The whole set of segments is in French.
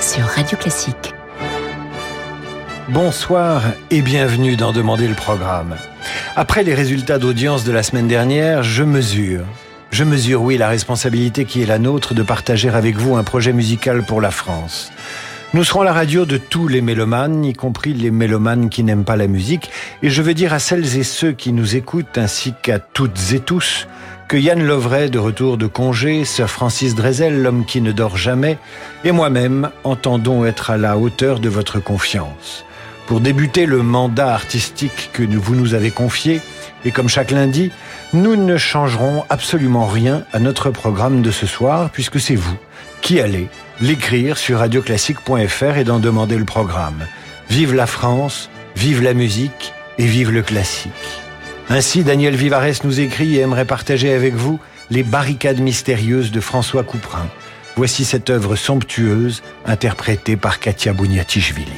Sur Radio Classique. Bonsoir et bienvenue dans Demander le programme. Après les résultats d'audience de la semaine dernière, je mesure. Je mesure, oui, la responsabilité qui est la nôtre de partager avec vous un projet musical pour la France. Nous serons la radio de tous les mélomanes, y compris les mélomanes qui n'aiment pas la musique, et je veux dire à celles et ceux qui nous écoutent, ainsi qu'à toutes et tous, que Yann Lovray, de retour de congé, Sir Francis Drezel, l'homme qui ne dort jamais, et moi-même entendons être à la hauteur de votre confiance. Pour débuter le mandat artistique que vous nous avez confié, et comme chaque lundi, nous ne changerons absolument rien à notre programme de ce soir, puisque c'est vous qui allez l'écrire sur radioclassique.fr et d'en demander le programme. Vive la France, vive la musique et vive le classique. Ainsi, Daniel Vivares nous écrit et aimerait partager avec vous les barricades mystérieuses de François Couperin. Voici cette œuvre somptueuse interprétée par Katia Bouniatichvili.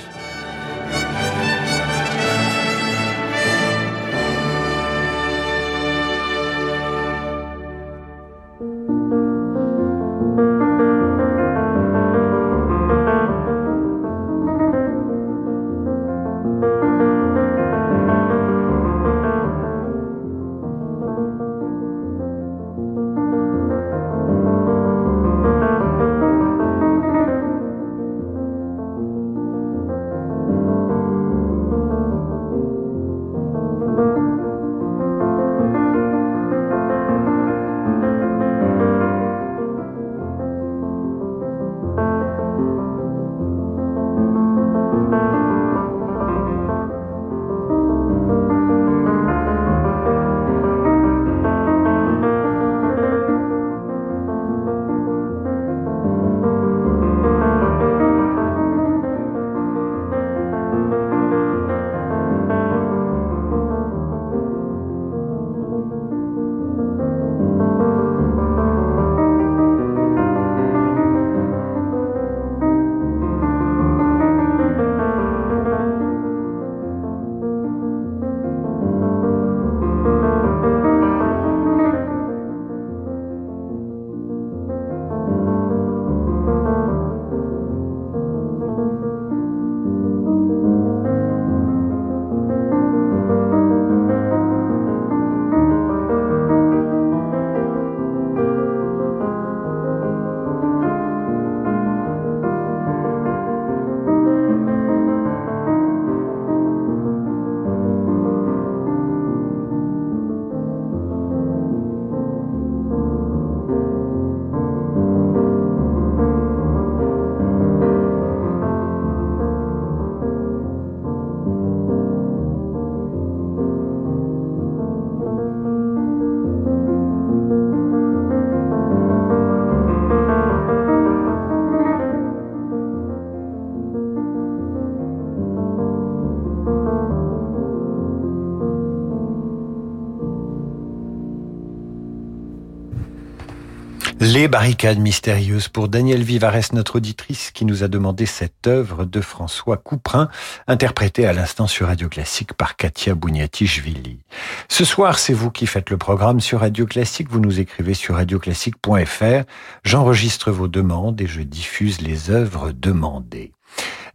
Les barricades mystérieuses pour Daniel Vivares, notre auditrice, qui nous a demandé cette œuvre de François Couperin, interprétée à l'instant sur Radio Classique par Katia Bouniatichvili. Ce soir, c'est vous qui faites le programme sur Radio Classique. Vous nous écrivez sur radioclassique.fr. J'enregistre vos demandes et je diffuse les œuvres demandées.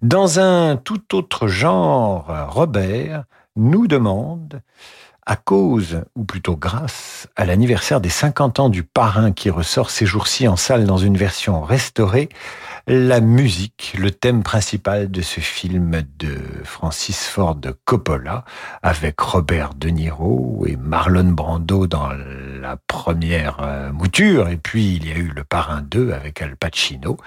Dans un tout autre genre, Robert nous demande à cause, ou plutôt grâce, à l'anniversaire des 50 ans du parrain qui ressort ces jours-ci en salle dans une version restaurée, la musique, le thème principal de ce film de Francis Ford Coppola, avec Robert De Niro et Marlon Brando dans la première euh, mouture, et puis il y a eu le parrain 2 avec Al Pacino.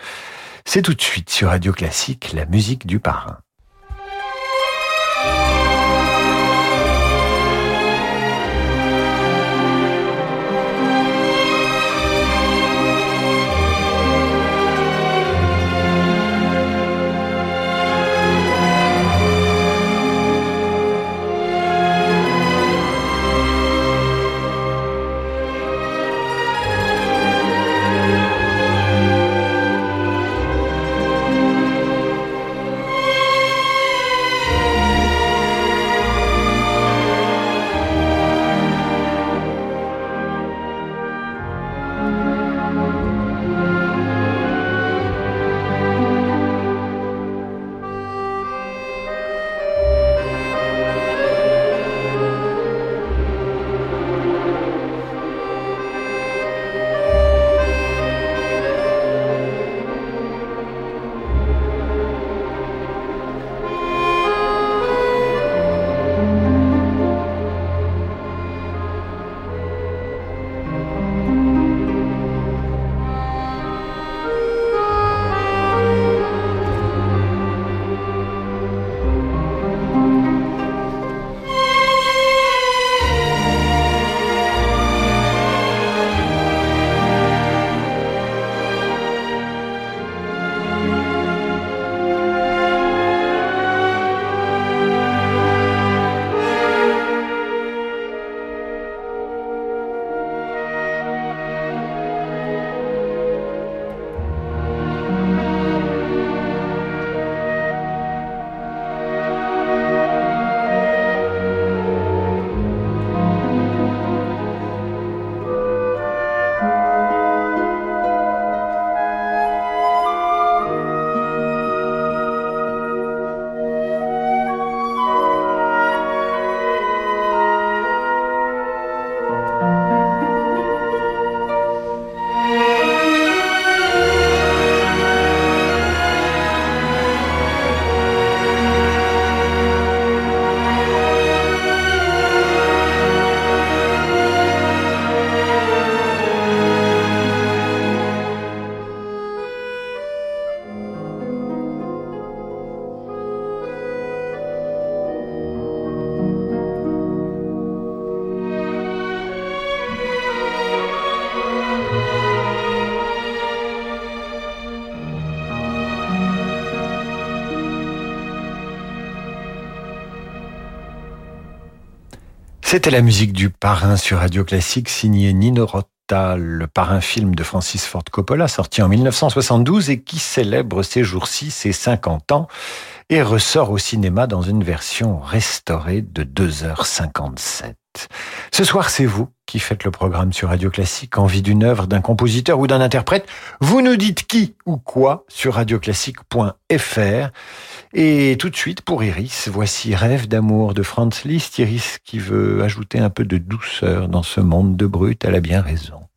C'est tout de suite sur Radio Classique, la musique du parrain. C'était la musique du parrain sur Radio Classique signée Nino Rota, le parrain film de Francis Ford Coppola sorti en 1972 et qui célèbre ces jours-ci ses 50 ans et ressort au cinéma dans une version restaurée de 2h57. Ce soir, c'est vous qui faites le programme sur Radio Classique, envie d'une œuvre, d'un compositeur ou d'un interprète. Vous nous dites qui ou quoi sur radioclassique.fr. Et tout de suite, pour Iris, voici Rêve d'amour de Franz Liszt. Iris qui veut ajouter un peu de douceur dans ce monde de brut, elle a bien raison.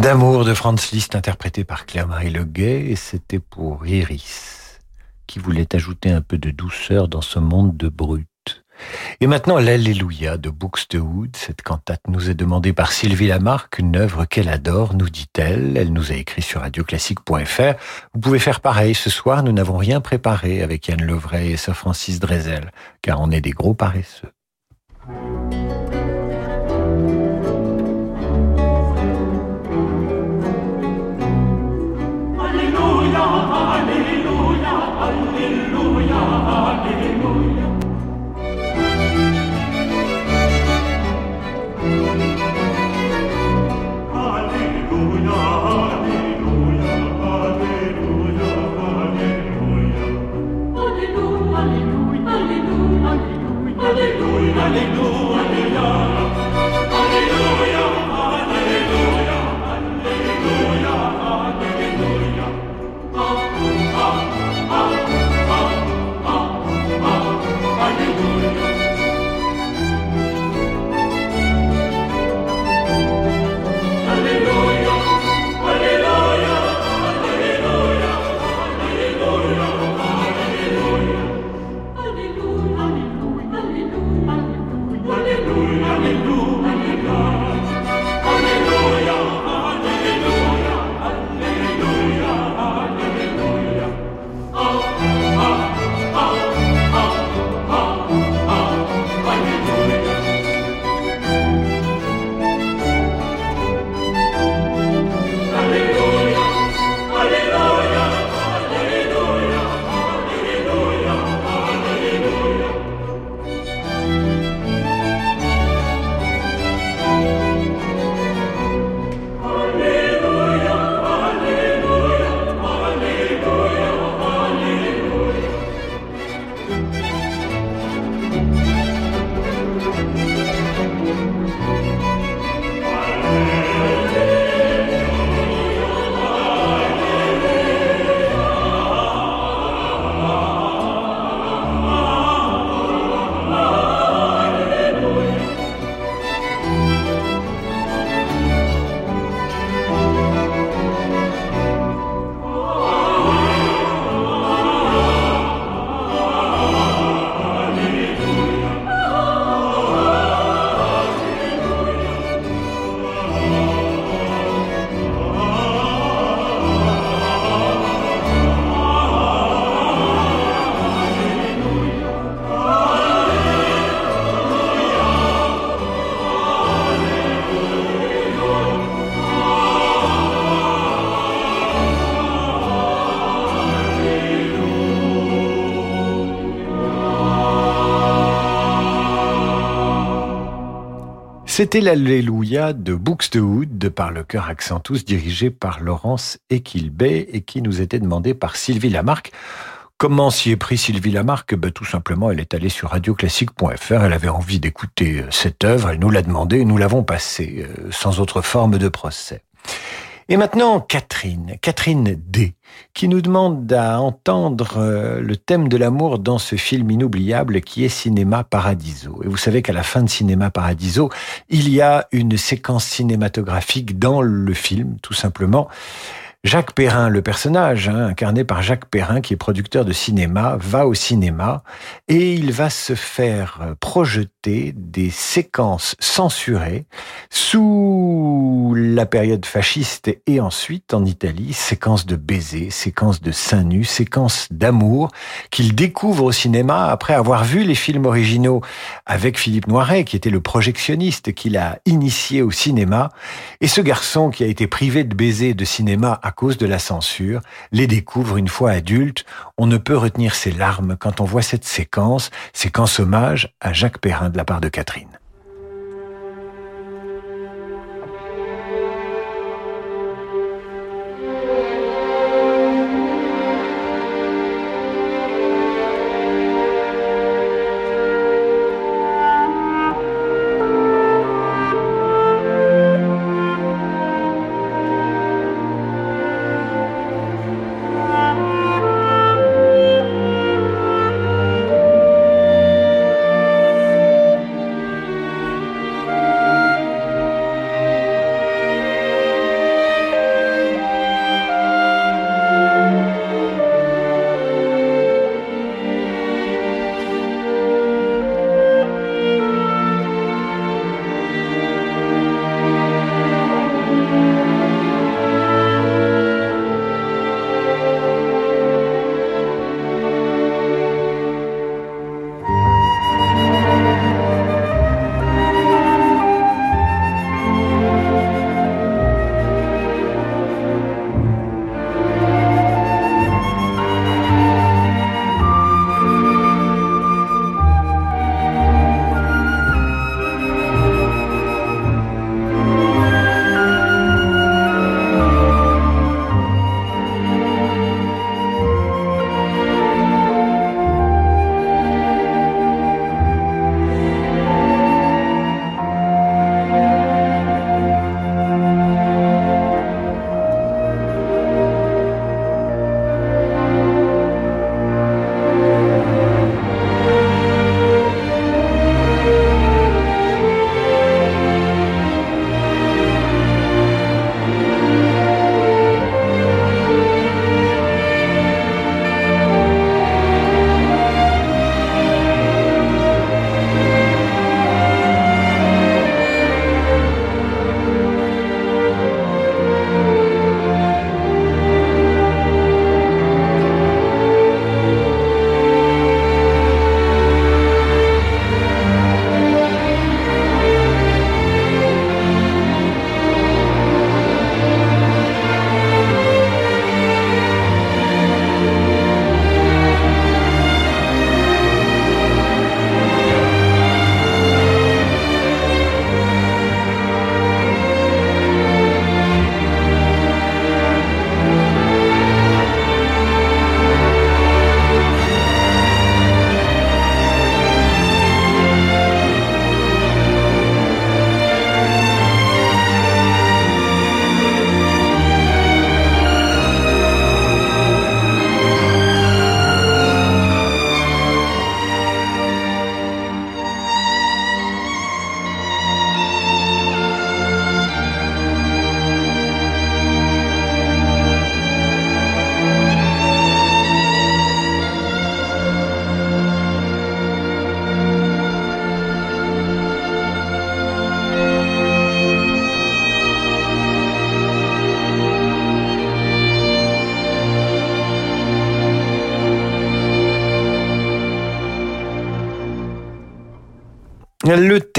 D'amour de Franz Liszt interprété par Claire-Marie Leguet et c'était pour Iris qui voulait ajouter un peu de douceur dans ce monde de brut. Et maintenant, l'Alléluia de Buxtehude. Cette cantate nous est demandée par Sylvie Lamarck, une œuvre qu'elle adore, nous dit-elle. Elle nous a écrit sur radioclassique.fr. Vous pouvez faire pareil. Ce soir, nous n'avons rien préparé avec Yann Levray et Sir Francis Drezel, car on est des gros paresseux. C'était l'Alléluia de Buxtehude de par le chœur Accentus dirigé par Laurence Equilbet et qui nous était demandé par Sylvie Lamarck. Comment s'y est pris Sylvie Lamarck ben, Tout simplement, elle est allée sur radioclassique.fr, elle avait envie d'écouter euh, cette œuvre, elle nous l'a demandé et nous l'avons passée, euh, sans autre forme de procès. Et maintenant, Catherine, Catherine D, qui nous demande à entendre euh, le thème de l'amour dans ce film inoubliable qui est Cinéma Paradiso. Et vous savez qu'à la fin de Cinéma Paradiso, il y a une séquence cinématographique dans le film, tout simplement. Jacques Perrin, le personnage hein, incarné par Jacques Perrin, qui est producteur de cinéma, va au cinéma et il va se faire projeter des séquences censurées sous la période fasciste et ensuite en Italie, séquences de baisers, séquences de seins nus, séquences d'amour qu'il découvre au cinéma après avoir vu les films originaux avec Philippe Noiret, qui était le projectionniste qu'il a initié au cinéma. Et ce garçon qui a été privé de baisers de cinéma à cause de la censure, les découvre une fois adulte. On ne peut retenir ses larmes quand on voit cette séquence, séquence hommage à Jacques Perrin de la part de Catherine.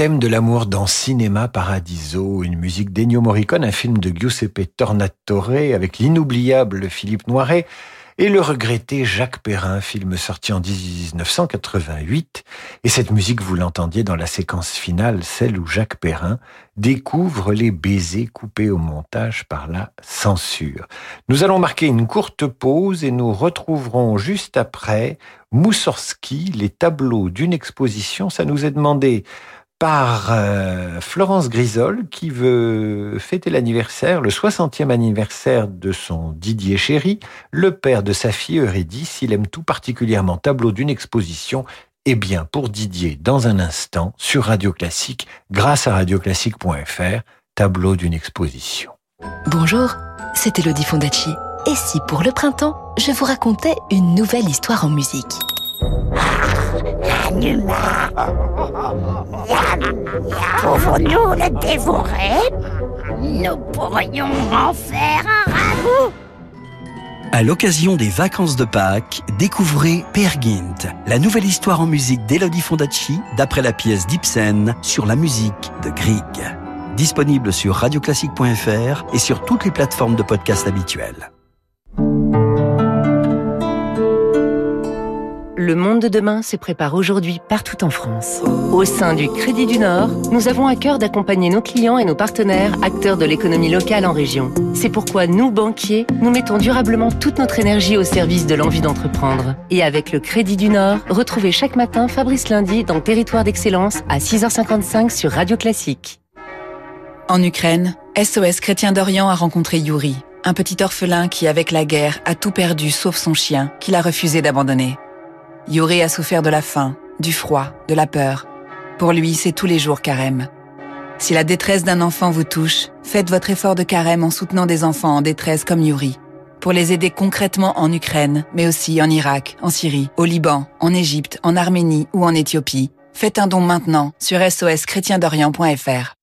Thème de l'amour dans Cinéma Paradiso, une musique d'Ennio Morricone, un film de Giuseppe Tornatore avec l'inoubliable Philippe Noiret et le regretté Jacques Perrin, film sorti en 1988. Et cette musique, vous l'entendiez dans la séquence finale, celle où Jacques Perrin découvre les baisers coupés au montage par la censure. Nous allons marquer une courte pause et nous retrouverons juste après Moussorski, les tableaux d'une exposition. Ça nous est demandé par euh, Florence Grisol qui veut fêter l'anniversaire, le 60e anniversaire de son Didier chéri, le père de sa fille Eurydice. Il aime tout particulièrement tableau d'une exposition. Eh bien, pour Didier, dans un instant, sur Radio Classique, grâce à radioclassique.fr, tableau d'une exposition. Bonjour, c'est Elodie Fondacci. Et si pour le printemps, je vous racontais une nouvelle histoire en musique? Pouvons-nous le dévorer? Nous pourrions en faire un ragoût à l'occasion des vacances de Pâques, découvrez Per Gint, la nouvelle histoire en musique d'Elodie Fondacci, d'après la pièce d'Ibsen sur la musique de Grieg. Disponible sur radioclassique.fr et sur toutes les plateformes de podcast habituelles. Le monde de demain se prépare aujourd'hui partout en France. Au sein du Crédit du Nord, nous avons à cœur d'accompagner nos clients et nos partenaires, acteurs de l'économie locale en région. C'est pourquoi nous, banquiers, nous mettons durablement toute notre énergie au service de l'envie d'entreprendre. Et avec le Crédit du Nord, retrouvez chaque matin Fabrice Lundi dans Territoire d'Excellence à 6h55 sur Radio Classique. En Ukraine, SOS Chrétien d'Orient a rencontré Yuri, un petit orphelin qui, avec la guerre, a tout perdu sauf son chien, qu'il a refusé d'abandonner. Yuri a souffert de la faim, du froid, de la peur. Pour lui, c'est tous les jours carême. Si la détresse d'un enfant vous touche, faites votre effort de carême en soutenant des enfants en détresse comme Yuri. Pour les aider concrètement en Ukraine, mais aussi en Irak, en Syrie, au Liban, en Égypte, en Arménie ou en Éthiopie, faites un don maintenant sur soschrétiendorient.fr.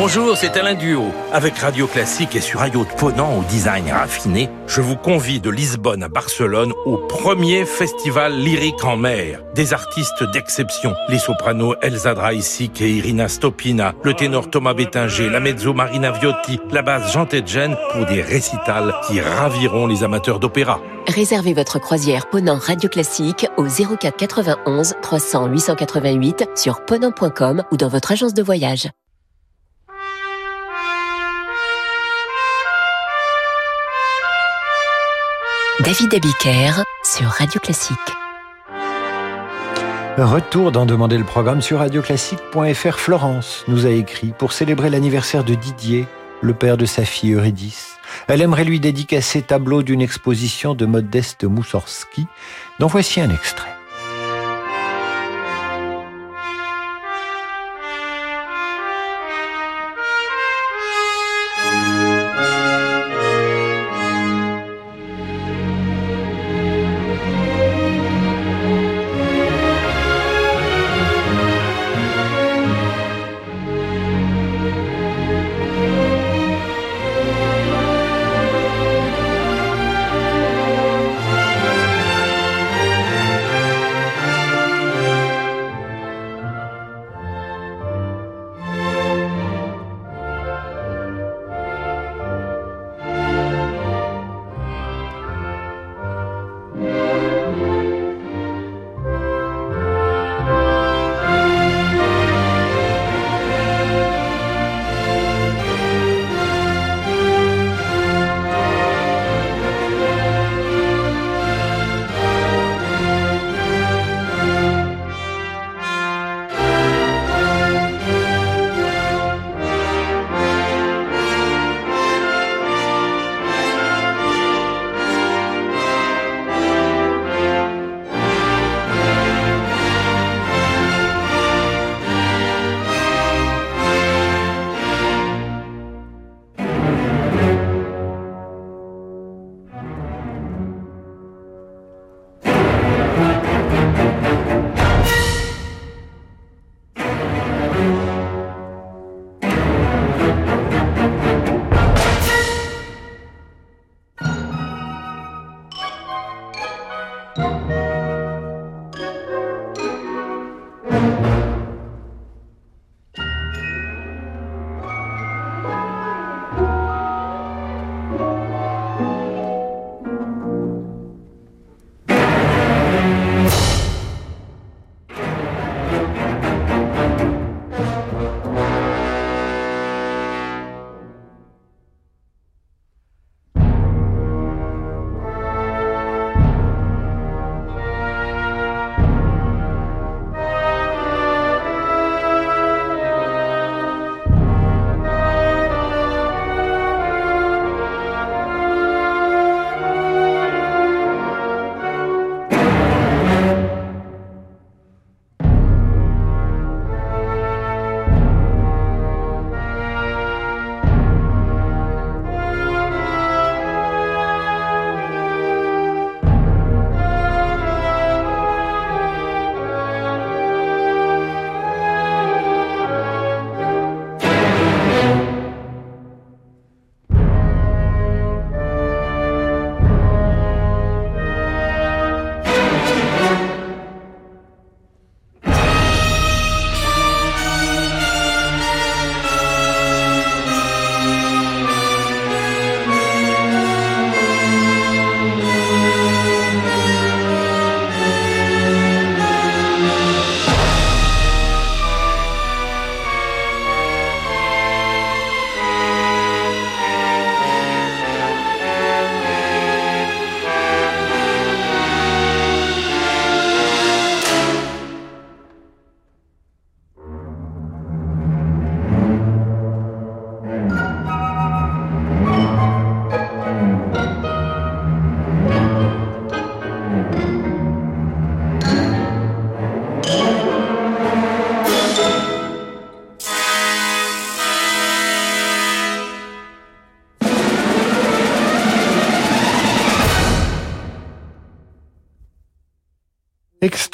Bonjour, c'est Alain Duo. Avec Radio Classique et sur Radio de Ponant au design raffiné, je vous convie de Lisbonne à Barcelone au premier festival lyrique en mer. Des artistes d'exception, les sopranos Elsa Draisic et Irina Stopina, le ténor Thomas Bettinger, la mezzo Marina Viotti, la basse Jean Tedjen pour des récitals qui raviront les amateurs d'opéra. Réservez votre croisière Ponant Radio Classique au 04 91 300 888 sur ponant.com ou dans votre agence de voyage. David Abiker sur Radio Classique. Retour d'en demander le programme sur radioclassique.fr. Florence nous a écrit pour célébrer l'anniversaire de Didier, le père de sa fille Eurydice. Elle aimerait lui dédicacer tableau d'une exposition de Modeste Moussorski, dont voici un extrait.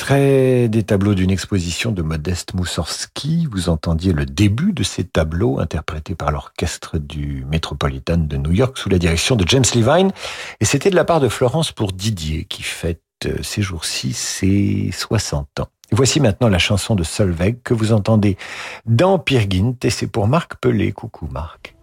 Extrait des tableaux d'une exposition de Modeste Moussorski. Vous entendiez le début de ces tableaux interprétés par l'orchestre du Metropolitan de New York sous la direction de James Levine. Et c'était de la part de Florence pour Didier qui fête euh, ces jours-ci ses 60 ans. voici maintenant la chanson de Solveig que vous entendez dans Peer et c'est pour Marc Pelé. Coucou Marc.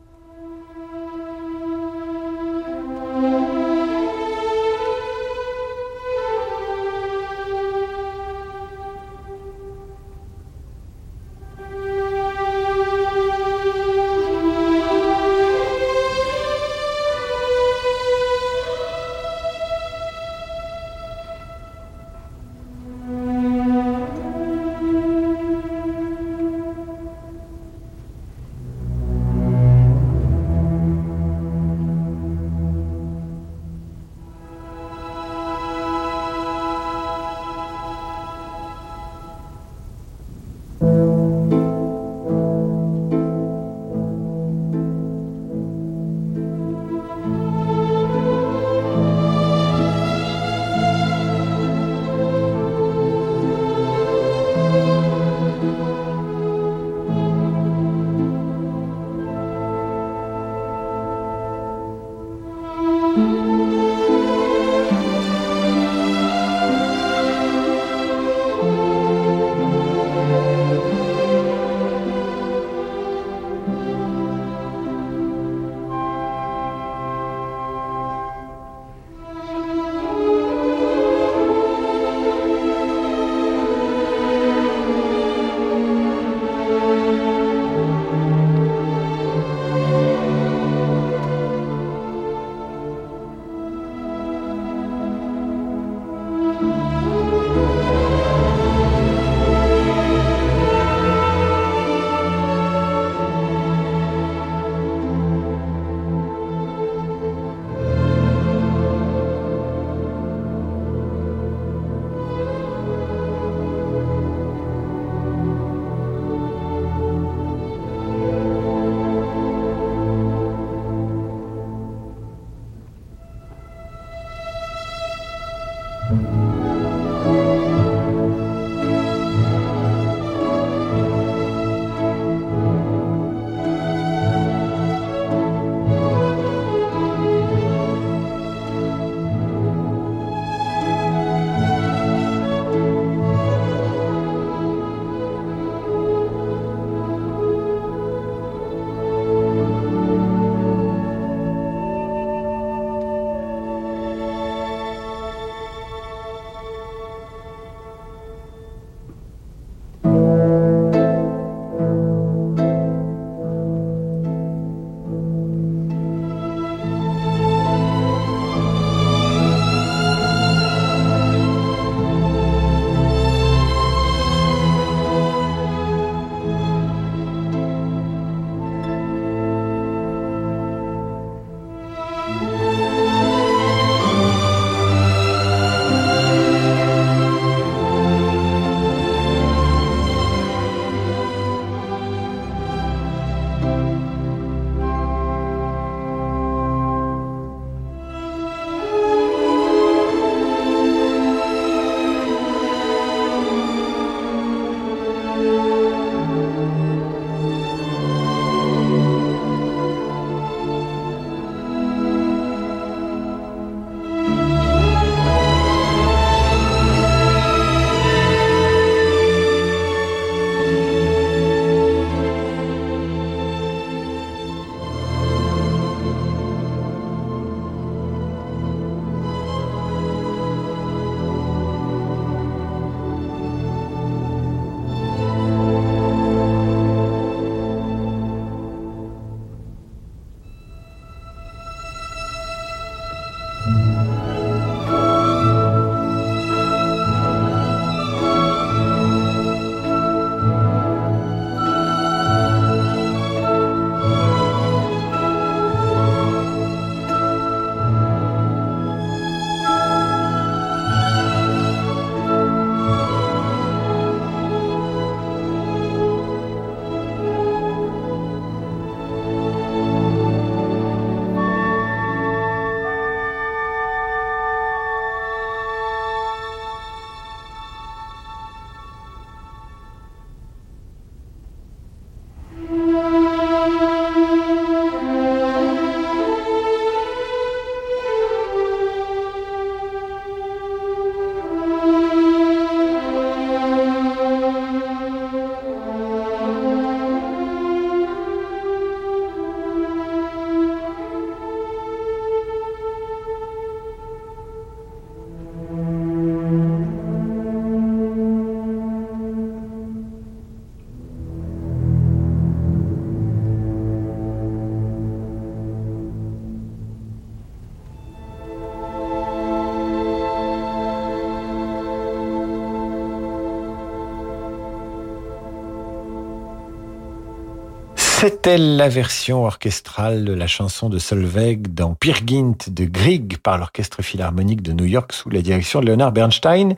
C'était la version orchestrale de la chanson de Solveig dans Peer Gynt de Grieg par l'Orchestre Philharmonique de New York sous la direction de Leonard Bernstein.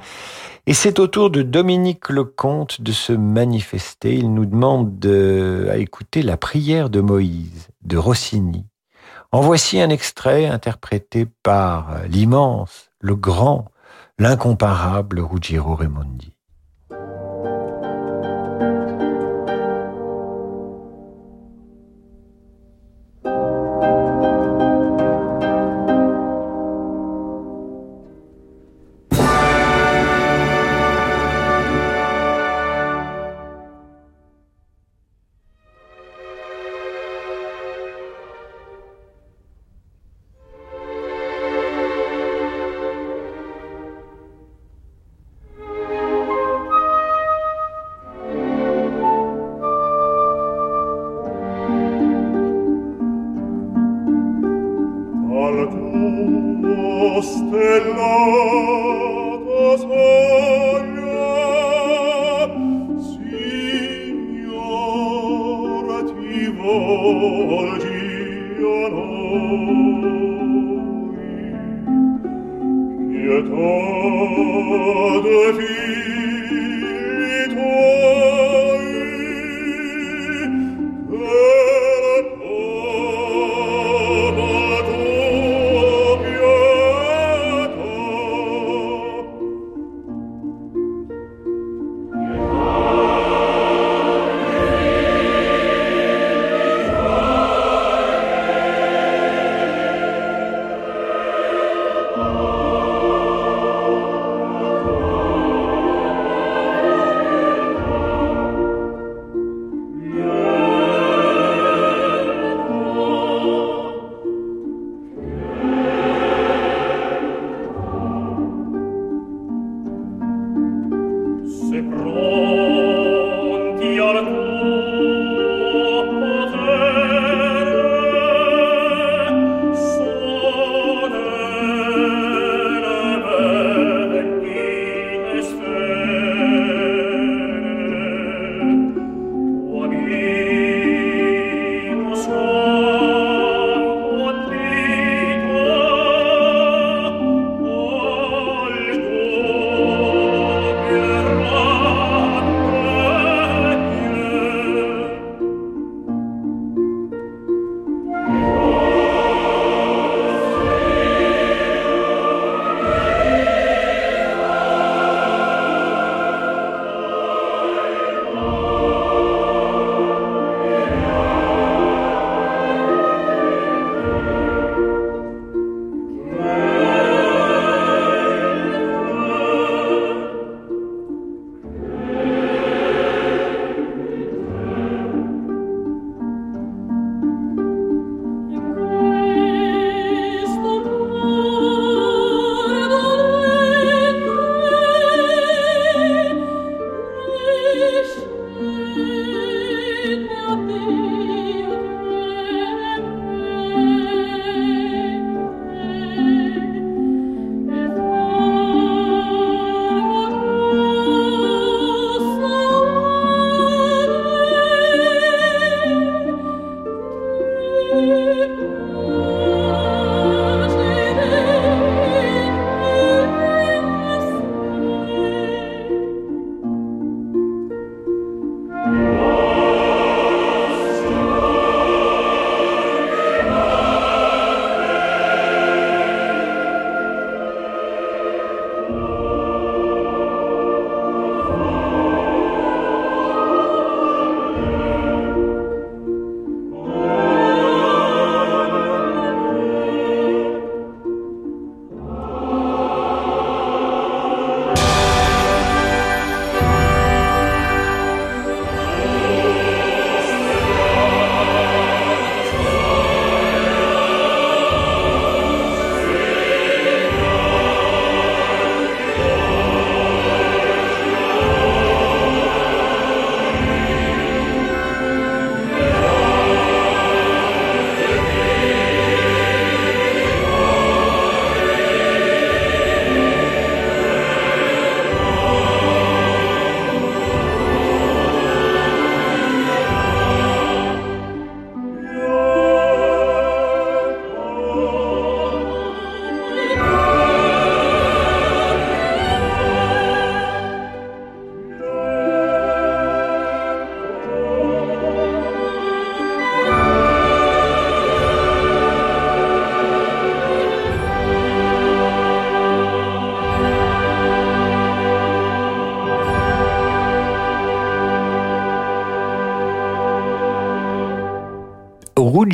Et c'est au tour de Dominique Lecomte de se manifester. Il nous demande de, à écouter la prière de Moïse de Rossini. En voici un extrait interprété par l'immense, le grand, l'incomparable Ruggiero Raimondi.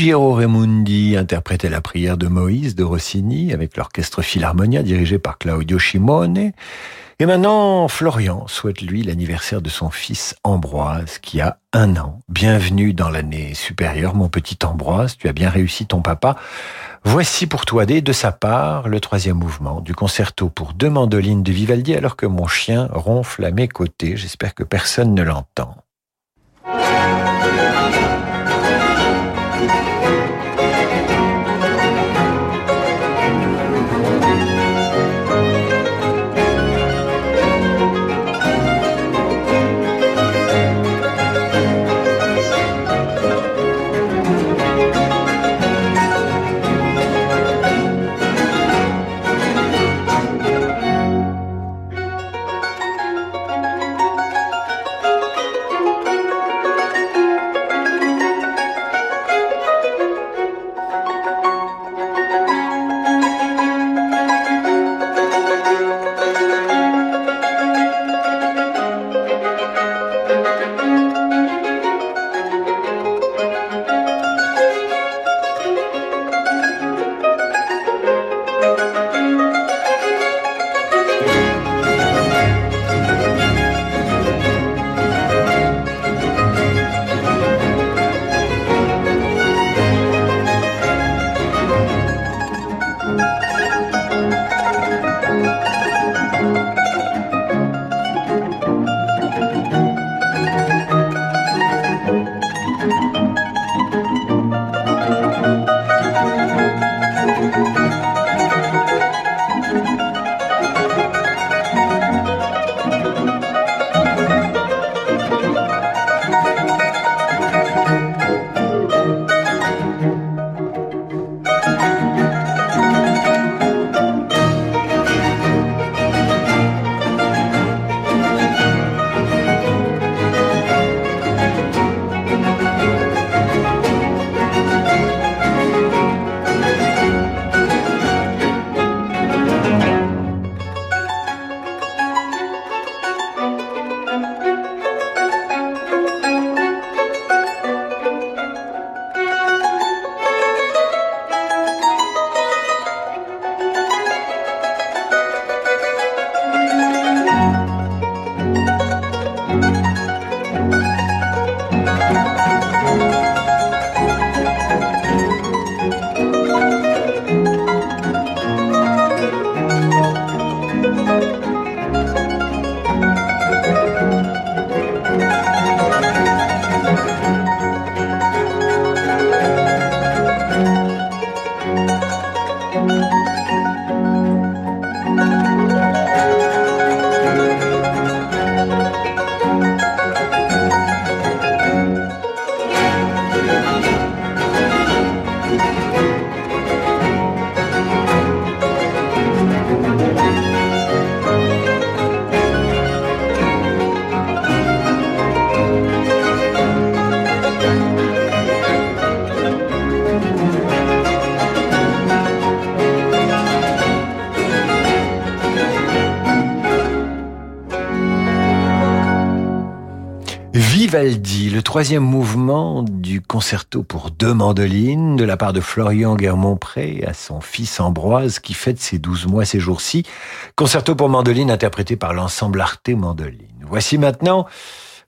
Ruggiero Raimondi interprétait la prière de Moïse de Rossini avec l'orchestre Philharmonia dirigé par Claudio Shimone. Et maintenant, Florian souhaite lui l'anniversaire de son fils Ambroise qui a un an. Bienvenue dans l'année supérieure, mon petit Ambroise. Tu as bien réussi ton papa. Voici pour toi, dès de sa part, le troisième mouvement du concerto pour deux mandolines de Vivaldi alors que mon chien ronfle à mes côtés. J'espère que personne ne l'entend. Vivaldi, le troisième mouvement du concerto pour deux mandolines de la part de Florian Guermont-Pré à son fils Ambroise qui fête ses douze mois ces jours-ci. Concerto pour mandoline interprété par l'ensemble Arte Mandoline. Voici maintenant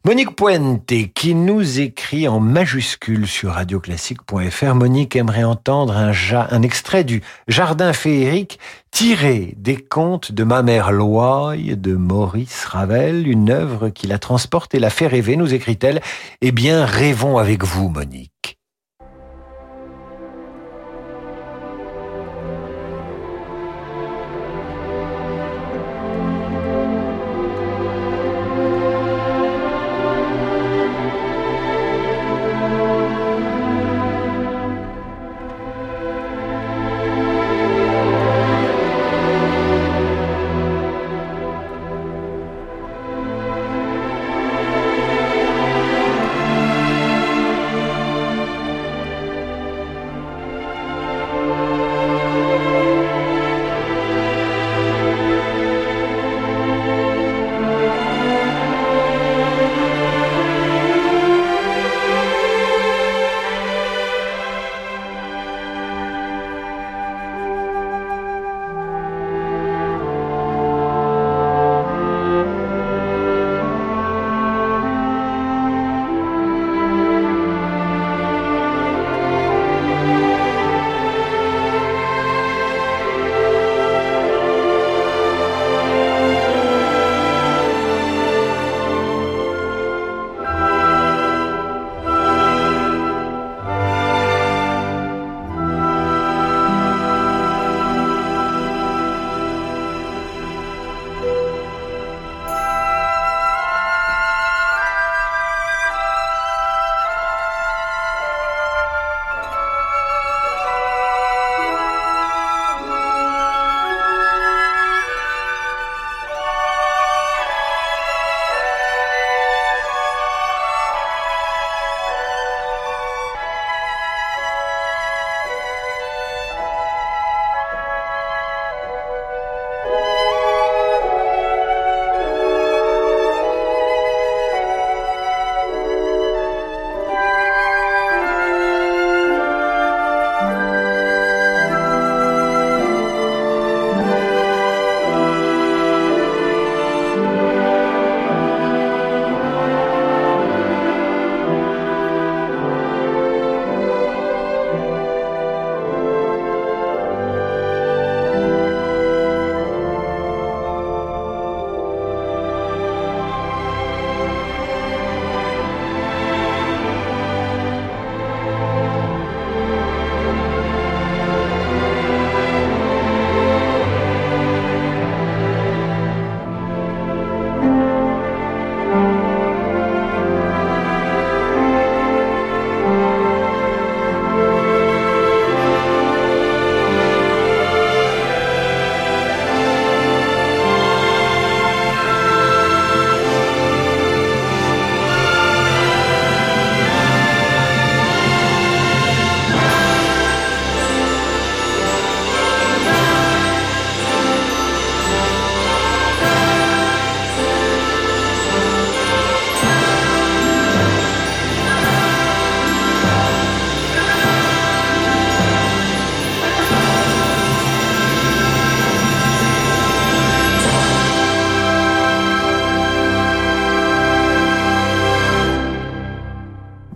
Monique Puente qui nous écrit en majuscule sur radioclassique.fr. Monique aimerait entendre un, extrait du Jardin féerique tiré des contes de ma mère Loye de Maurice Ravel, une œuvre qui la transporte et la fait rêver, nous écrit-elle. Eh bien, rêvons avec vous, Monique.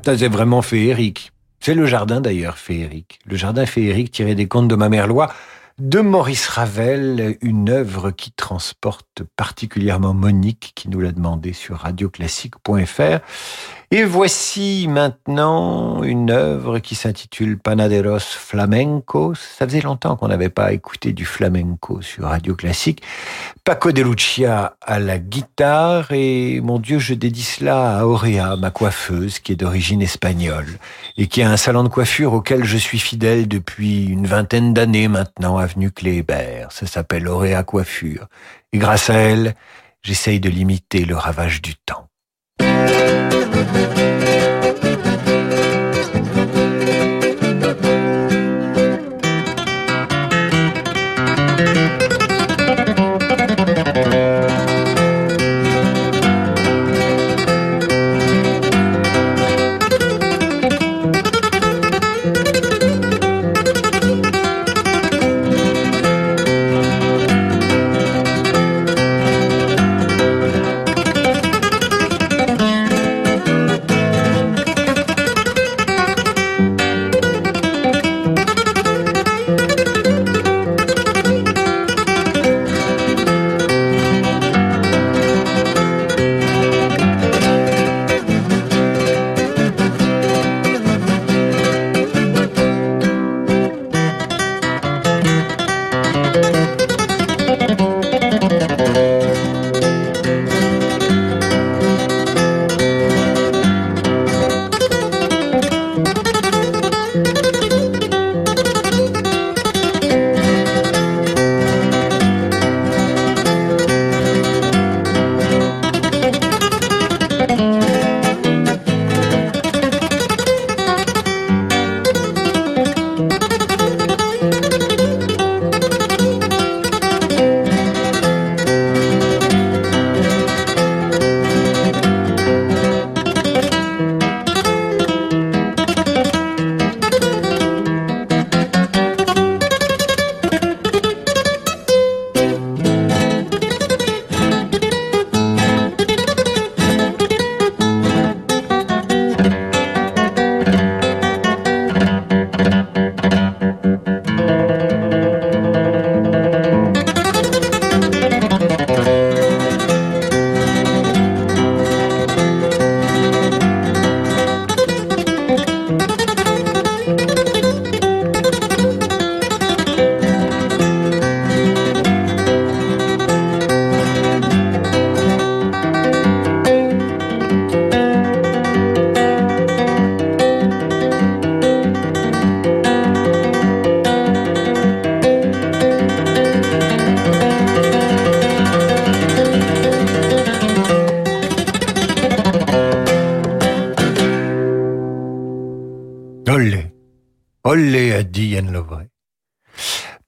C'est vraiment féerique. C'est le jardin d'ailleurs féerique. Le jardin féerique tiré des contes de ma mère Loi de Maurice Ravel, une œuvre qui transporte particulièrement Monique, qui nous l'a demandé sur radioclassique.fr. Et voici maintenant une œuvre qui s'intitule Panaderos Flamencos. Ça faisait longtemps qu'on n'avait pas écouté du flamenco sur Radio Classique. Paco de Lucia à la guitare et mon Dieu, je dédie cela à Auréa, ma coiffeuse, qui est d'origine espagnole et qui a un salon de coiffure auquel je suis fidèle depuis une vingtaine d'années maintenant, avenue Kléber. Ça s'appelle Auréa Coiffure. Et grâce à elle, j'essaye de limiter le ravage du temps. Thank you.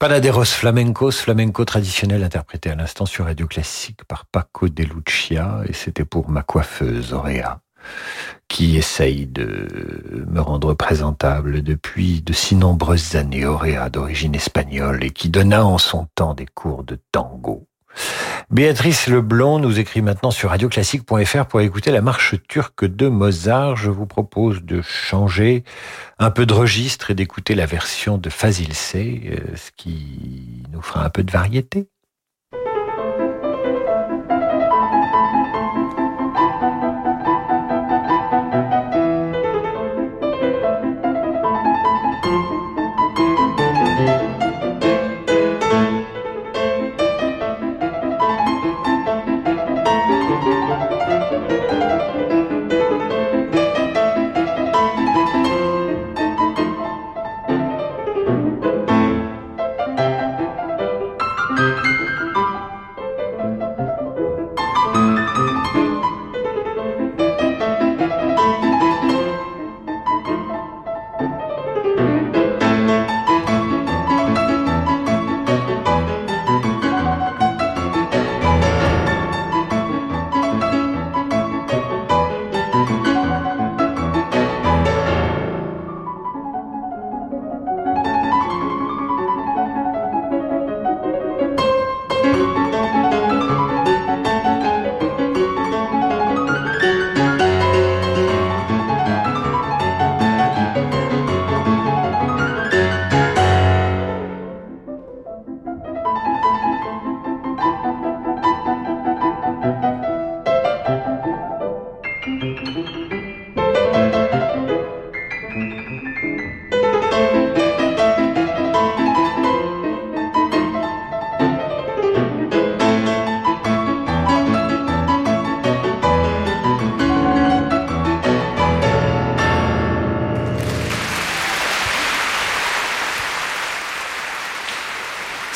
Panaderos Flamencos, flamenco traditionnel interprété à l'instant sur Radio Classique par Paco de Lucia, et c'était pour ma coiffeuse Auréa, qui essaye de me rendre présentable depuis de si nombreuses années, Auréa d'origine espagnole, et qui donna en son temps des cours de tango. Béatrice Leblond nous écrit maintenant sur radioclassique.fr pour écouter la marche turque de Mozart. Je vous propose de changer un peu de registre et d'écouter la version de Fazil C, euh, ce qui nous fera un peu de variété.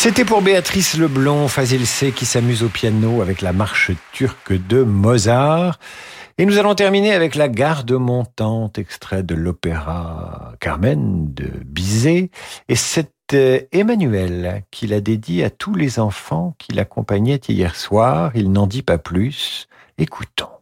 C'était pour Béatrice Leblond, Fazil C, qui s'amuse au piano avec la marche turque de Mozart. Et nous allons terminer avec la garde montante, extrait de l'opéra Carmen de Bizet. Et c'est euh, Emmanuel qui l'a dédié à tous les enfants qui l'accompagnaient hier soir. Il n'en dit pas plus. Écoutons.